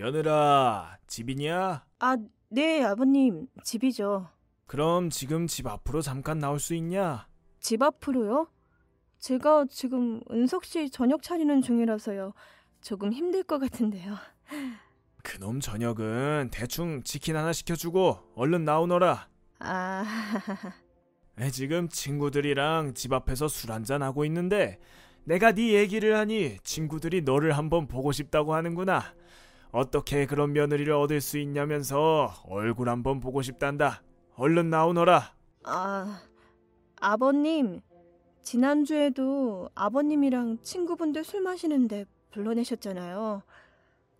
며느라, 집이냐? 아, 네, 아버님. 집이죠. 그럼 지금 집 앞으로 잠깐 나올 수 있냐? 집 앞으로요? 제가 지금 은석 씨 저녁 차리는 중이라서요. 조금 힘들 것 같은데요. 그놈 저녁은 대충 치킨 하나 시켜주고 얼른 나오너라. 아, 에, 지금 친구들이랑 집 앞에서 술 한잔 하고 있는데 내가 네 얘기를 하니 친구들이 너를 한번 보고 싶다고 하는구나. 어떻게 그런 며느리를 얻을 수 있냐면서 얼굴 한번 보고 싶단다. 얼른 나오너라. 아, 아버님. 지난주에도 아버님이랑 친구분들 술 마시는데 불러내셨잖아요.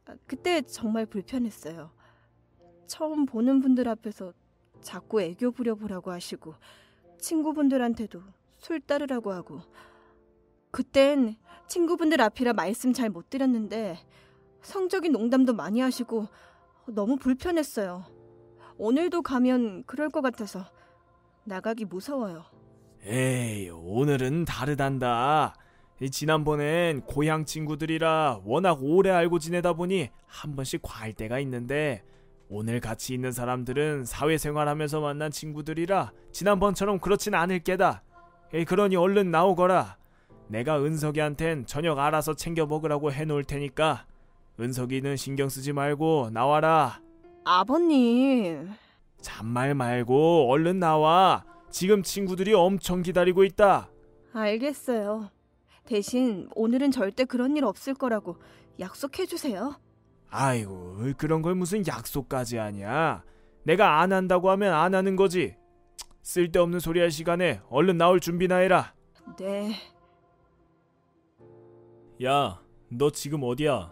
아, 그때 정말 불편했어요. 처음 보는 분들 앞에서 자꾸 애교 부려보라고 하시고 친구분들한테도 술 따르라고 하고 그땐 친구분들 앞이라 말씀 잘 못 드렸는데 성적인 농담도 많이 하시고 너무 불편했어요. 오늘도 가면 그럴 것 같아서 나가기 무서워요. 에이, 오늘은 다르단다. 이 지난번엔 고향 친구들이라 워낙 오래 알고 지내다 보니 한 번씩 과할 때가 있는데 오늘 같이 있는 사람들은 사회생활하면서 만난 친구들이라 지난번처럼 그렇진 않을 게다. 에이, 그러니 얼른 나오거라. 내가 은석이한텐 저녁 알아서 챙겨 먹으라고 해놓을 테니까 은석이는 신경 쓰지 말고 나와라. 아버님, 잔말 말고 얼른 나와. 지금 친구들이 엄청 기다리고 있다. 알겠어요. 대신 오늘은 절대 그런 일 없을 거라고 약속해 주세요. 아이고 그런 걸 무슨 약속까지 하냐 내가 안 한다고 하면 안 하는 거지 쓸데없는 소리 할 시간에 얼른 나올 준비나 해라 네, 야 너 지금 어디야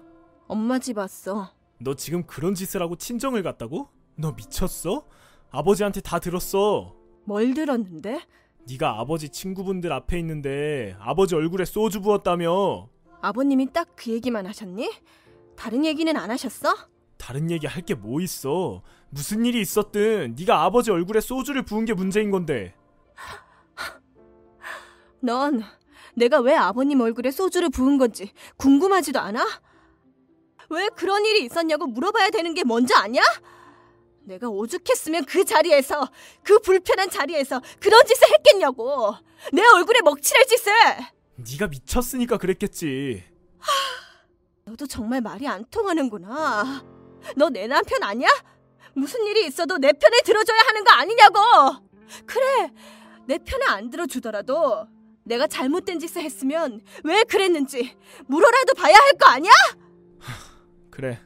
엄마 집 왔어. 너 지금 그런 짓을 하고 친정을 갔다고? 너 미쳤어? 아버지한테 다 들었어 뭘 들었는데? 네가 아버지 친구분들 앞에 있는데 아버지 얼굴에 소주 부었다며 아버님이 딱 그 얘기만 하셨니? 다른 얘기는 안 하셨어? 다른 얘기 할 게 뭐 있어 무슨 일이 있었든 네가 아버지 얼굴에 소주를 부은 게 문제인 건데 넌 내가 왜 아버님 얼굴에 소주를 부은 건지 궁금하지도 않아? 왜 그런 일이 있었냐고 물어봐야 되는 게 먼저 아냐? 내가 오죽했으면 그 자리에서 그 불편한 자리에서 그런 짓을 했겠냐고 내 얼굴에 먹칠할 짓을 네가 미쳤으니까 그랬겠지 너도 정말 말이 안 통하는구나 너 내 남편 아니야? 무슨 일이 있어도 내 편을 들어줘야 하는 거 아니냐고 그래 내 편을 안 들어주더라도 내가 잘못된 짓을 했으면 왜 그랬는지 물어라도 봐야 할 거 아니야? 그래.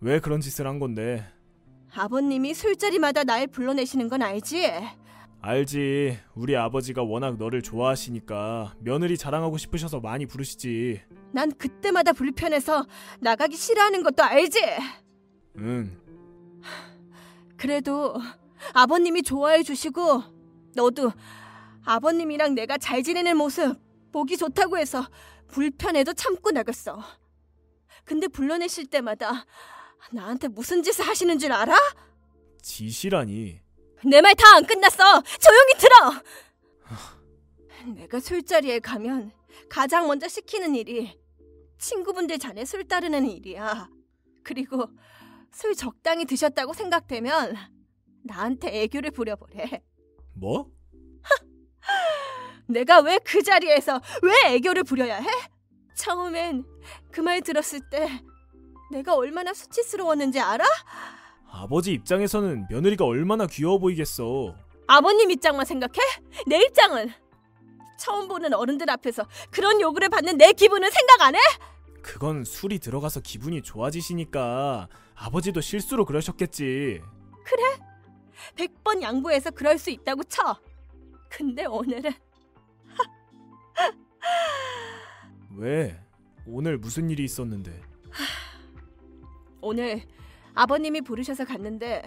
왜 그런 짓을 한 건데? 아버님이 술자리마다 날 불러내시는 건 알지? 알지. 우리 아버지가 워낙 너를 좋아하시니까 며느리 자랑하고 싶으셔서 많이 부르시지. 난 그때마다 불편해서 나가기 싫어하는 것도 알지? 응. 그래도 아버님이 좋아해 주시고 너도 아버님이랑 내가 잘 지내는 모습 보기 좋다고 해서 불편해도 참고 나갔어. 근데 불러내실 때마다 나한테 무슨 짓을 하시는 줄 알아? 지시라니. 내 말 다 안 끝났어. 조용히 들어. 내가 술자리에 가면 가장 먼저 시키는 일이 친구분들 잔에 술 따르는 일이야. 그리고 술 적당히 드셨다고 생각되면 나한테 애교를 부려보래. 뭐? 내가 왜 그 자리에서 왜 애교를 부려야 해? 처음엔 그 말 들었을 때 내가 얼마나 수치스러웠는지 알아? 아버지 입장에서는 며느리가 얼마나 귀여워 보이겠어. 아버님 입장만 생각해? 내 입장은 처음 보는 어른들 앞에서 그런 요구를 받는 내 기분은 생각 안 해? 그건 술이 들어가서 기분이 좋아지시니까 아버지도 실수로 그러셨겠지. 백번 양보해서 그럴 수 있다고 쳐. 근데 오늘은 왜? 오늘 무슨 일이 있었는데? 오늘 아버님이 부르셔서 갔는데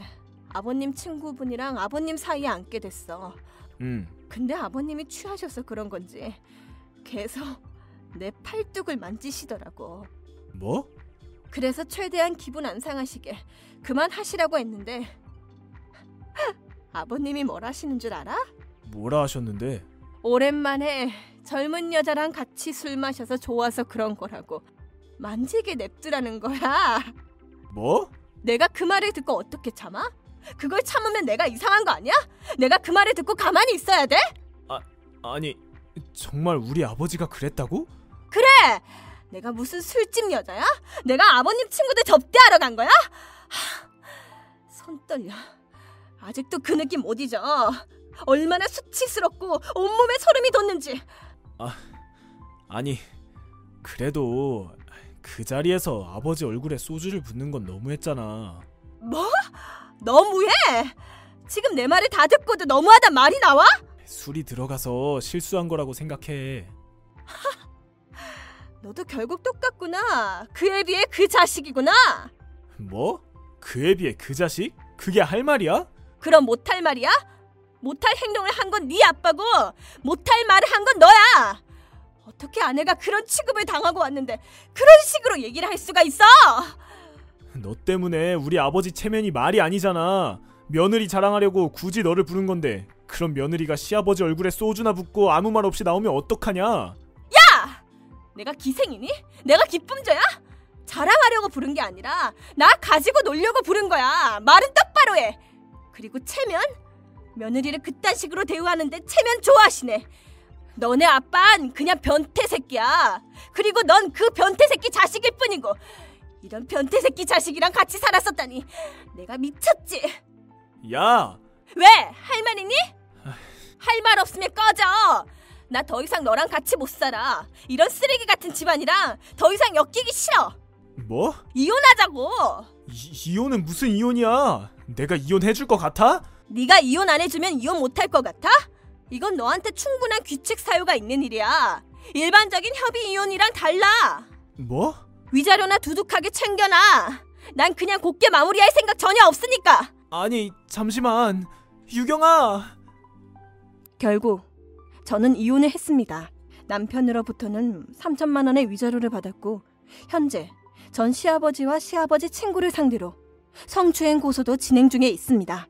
아버님 친구분이랑 아버님 사이에 앉게 됐어. 응. 근데 아버님이 취하셔서 그런 건지 계속 내 팔뚝을 만지시더라고. 뭐? 그래서 최대한 기분 안 상하시게 그만하시라고 했는데 아버님이 뭘 하시는 줄 알아? 뭐라 하셨는데? 오랜만에 젊은 여자랑 같이 술 마셔서 좋아서 그런 거라고 만지게 냅두라는 거야. 뭐? 내가 그 말을 듣고 어떻게 참아? 그걸 참으면 내가 이상한 거 아니야? 내가 그 말을 듣고 가만히 있어야 돼? 아니 정말 우리 아버지가 그랬다고? 그래! 내가 무슨 술집 여자야? 내가 아버님 친구들 접대하러 간 거야? 하, 손 떨려. 아직도 그 느낌 못 잊어. 얼마나 수치스럽고 온몸에 소름이 돋는지. 아니 그래도 그 자리에서 아버지 얼굴에 소주를 붓는 건 너무했잖아. 뭐? 너무해? 지금 내 말을 다 듣고도 너무하단 말이 나와? 술이 들어가서 실수한 거라고 생각해. 너도 결국 똑같구나. 그에 비해 그 자식이구나. 뭐? 그에 비해 그 자식? 그게 할 말이야? 그럼 못할 말이야? 못할 행동을 한 건 네 아빠고 못할 말을 한 건 너야. 어떻게 아내가 그런 취급을 당하고 왔는데 그런 식으로 얘기를 할 수가 있어? 너 때문에 우리 아버지 체면이 말이 아니잖아. 며느리 자랑하려고 굳이 너를 부른 건데 그런 며느리가 시아버지 얼굴에 소주나 붓고 아무 말 없이 나오면 어떡하냐? 내가 기생이니? 내가 기쁨져야? 자랑하려고 부른 게 아니라 나 가지고 놀려고 부른 거야. 말은 똑바로 해. 그리고 체면? 며느리를 그딴 식으로 대우하는데 체면 좋아하시네. 너네 아빤 그냥 변태 새끼야. 그리고 넌 그 변태 새끼 자식일 뿐이고 이런 변태 새끼 자식이랑 같이 살았었다니 내가 미쳤지. 야, 왜? 할말 있니? 할 말 없으면 꺼져. 나 더 이상 너랑 같이 못 살아. 이런 쓰레기 같은 집안이랑 더 이상 엮이기 싫어. 뭐? 이혼하자고. 이, 이혼은 무슨 이혼이야? 내가 이혼해 줄 것 같아? 네가 이혼 안 해주면 이혼 못할 것 같아? 이건 너한테 충분한 규칙 사유가 있는 일이야. 일반적인 협의 이혼이랑 달라. 뭐? 위자료나 두둑하게 챙겨놔. 난 그냥 곱게 마무리할 생각 전혀 없으니까. 아니, 잠시만. 유경아. 결국 저는 이혼을 했습니다. 남편으로부터는 3천만 원의 위자료를 받았고 현재 전 시아버지와 시아버지 친구를 상대로 성추행 고소도 진행 중에 있습니다.